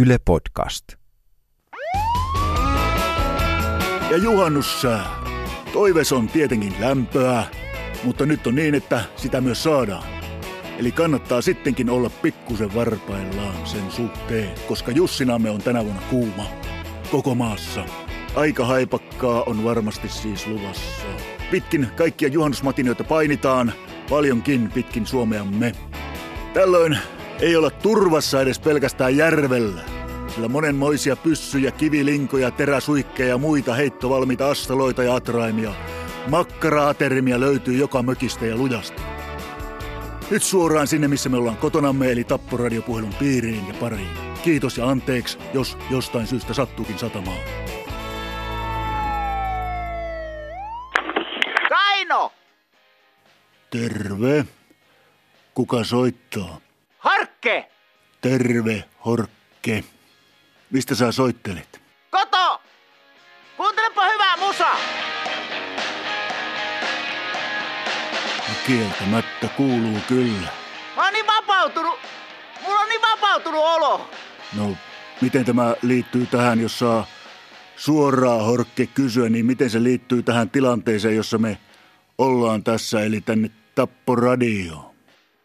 Yle Podcast. Ja juhannussää. Toives on tietenkin lämpöä, mutta nyt on niin, että sitä myös saadaan. Eli kannattaa sittenkin olla pikkusen varpaillaan sen suhteen, koska Jussinamme on tänä vuonna kuuma. Koko maassa. Aika haipakkaa on varmasti siis luvassa. Pitkin kaikkia juhannusmatinioita painitaan, paljonkin pitkin Suomeamme. Tällöin ei olla turvassa edes pelkästään järvellä, sillä monenmoisia pyssyjä, kivilinkoja, teräsuikkeja ja muita heittovalmiita astaloita ja atraimia, makkaraatermia löytyy joka mökistä ja lujasta. Nyt suoraan sinne, missä me ollaan kotonamme, eli Tapporadiopuhelun piiriin ja pariin. Kiitos ja anteeksi, jos jostain syystä sattuukin satamaan. Kaino! Terve. Kuka soittaa? Harkke! Terve, Horkke. Mistä sä soittelet? Koto! Kuuntelepa hyvää musa! No kieltämättä kuuluu kyllä. Mä oon niin vapautunut. Mulla on niin vapautunut olo. No, miten tämä liittyy tähän, jos saa suoraan Horkke kysyä, niin miten se liittyy tähän tilanteeseen, jossa me ollaan tässä, eli tänne Tapporadioon?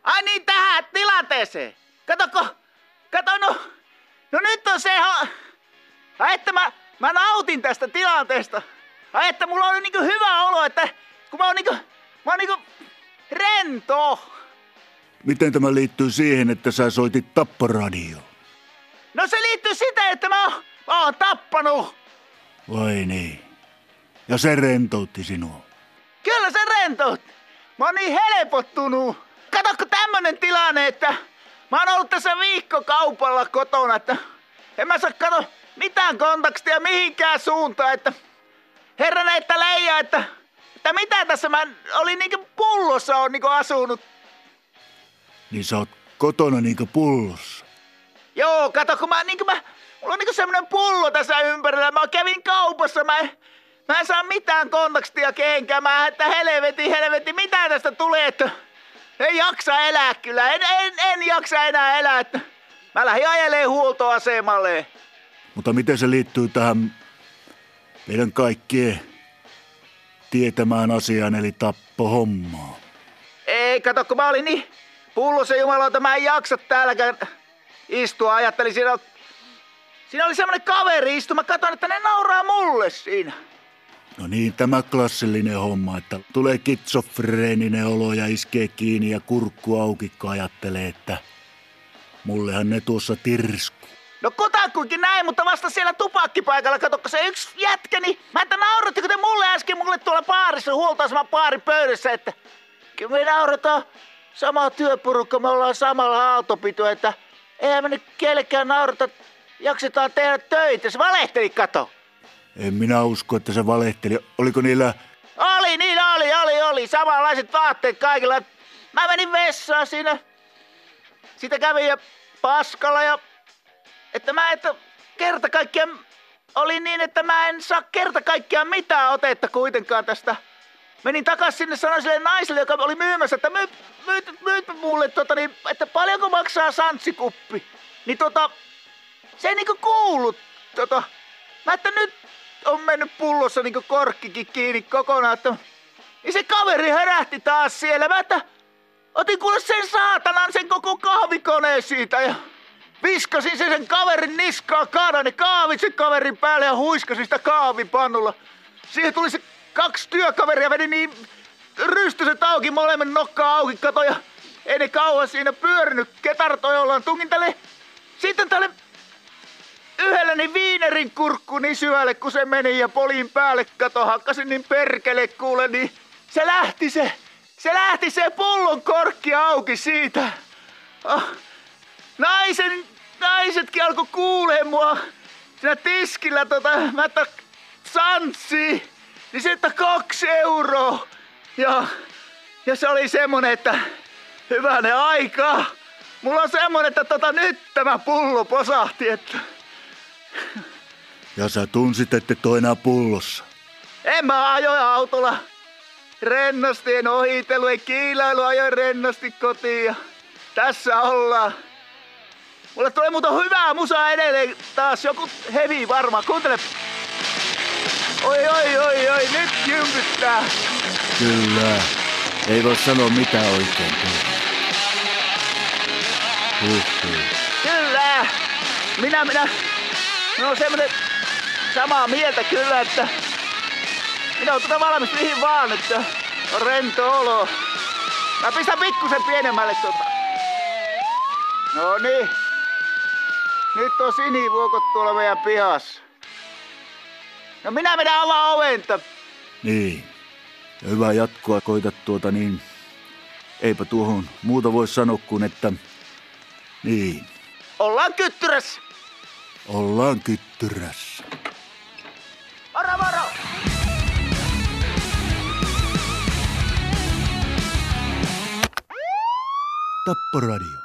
Ai niin tähän tilanteeseen. Katoko, kato no, no nyt on se, Ai että mä, mä nautin tästä tilanteesta. Ai että mulla on niinku hyvä olo, että kun mä oon niinku, mä oon niinku rento. Miten tämä liittyy siihen, että sä soitit Tapporadioon? No se liittyy sitä, että mä oon, mä oon tappanut. Vai niin? Ja se rentoutti sinua. Kyllä se rentoutti. Mä oon niin helpottunut. Katokko tämmönen tilanne, että mä oon ollut tässä viikkokaupalla kotona, että en mä saa kato mitään kontaktia mihinkään suuntaan, että herran että leija, että, että mitä tässä mä olin niinku pullossa on niinku asunut. Niin sä oot kotona niinkö pullossa. Joo, kato kun mä niinku mä, mulla on niinku semmonen pullo tässä ympärillä. Mä kävin kaupassa, mä en, mä en saa mitään kontaktia kehenkään. Mä että helvetin, helvetin, mitä tästä tulee, että ei jaksa elää kyllä. En, en, en jaksa enää elää, mä lähdin ajelee huoltoasemalle. Mutta miten se liittyy tähän meidän kaikkien tietämään asiaan, eli tappohommaan? Ei, kato, kun mä olin niin pullossa jumalauta, mä en jaksa täälläkään istua. Ajattelin, siinä, siinä oli semmonen kaveri istu. Mä katson, että ne nauraa mulle siinä. No niin, tämä klassillinen homma, että tulee kitsofreeninen olo ja iskee kiinni ja kurkku auki, kun ajattelee, että mullehan ne tuossa tirsku. No kutakuinkin näin, mutta vasta siellä tupakkipaikalla, katokko se yksi jätkä, niin mä että nauratteko te mulle äsken mulle tuolla baarissa, huoltoasema baari pöydässä, että kyllä me naurataan sama työporukka, me ollaan samalla autopito, että eihän me nyt kellekään naurata, jaksetaan tehdä töitä, se valehteli, kato. En minä usko, että se valehteli. Oliko niillä... Oli, niin oli, oli, oli, samanlaiset vaatteet kaikilla. Mä menin vessaan siinä, sitä kävin ja paskalla ja että mä että kerta kaikkiaan oli niin, että mä en saa kerta kaikkiaan mitään otetta kuitenkaan tästä. Menin takas sinne sanoin sille naiselle, joka oli myymässä, että myyt, myyt, myyt mulle tota niin, että paljonko maksaa santsikuppi. Niin tota, se ei niinku kuulu, tota, mä että nyt on mennyt pullossa niinku korkkikin kiinni kokonaan, että niin se kaveri herähti taas siellä. Mä että otin kuule sen saatanan sen koko kahvikoneen siitä ja Viskasin sen, sen kaverin niskaa, kaadan kaavit sen kaverin päälle ja huiskasin sitä kaavipannulla. Siihen tuli se kaksi työkaveria, vedi niin rystyset auki, molemmat nokkaa auki, kato ja ei ne kauan siinä pyörinyt ketartojollaan. Tungin tälle, sitten tälle yhdelle niin viinerin kurkku niin syvälle, kun se meni ja polin päälle, kato, hakkasin niin perkele kuule, niin se lähti se, se lähti se pullon korkki auki siitä. Oh, naisen, naisetkin alkoi kuulee mua siinä tiskillä tota, mä että sanssi, niin että kaksi euroa. Ja, ja se oli semmonen, että hyvänen aika. Mulla on semmonen, että tota nyt tämä pullo posahti, että Ja sä tunsit, että et ole enää pullossa. en mä ajoin autolla rennosti, en ohitellut, ei kiilailu, ajoin rennosti kotiin ja tässä ollaan. Mulle tulee muuta hyvää musaa edelleen taas. Joku hevi varmaan. Kuuntele. Oi, oi, oi, oi. Nyt jympyttää. Kyllä. Ei voi sanoa mitä oikein. Huhhuh. Kyllä. Minä, minä. No on semmonen samaa mieltä kyllä, että minä olen tuota valmis mihin vaan, että on rento olo. Mä pistän pikkusen pienemmälle tota. No niin. Nyt on sinivuokot tuolla meidän pihassa. No minä menen avaa oventa. Niin. Hyvä jatkoa koita tuota niin. Eipä tuohon muuta voi sanoa kuin että... Niin. Ollaan kyttyrässä. Ollaan kyttyrässä. Varo, varo! Tapporadio.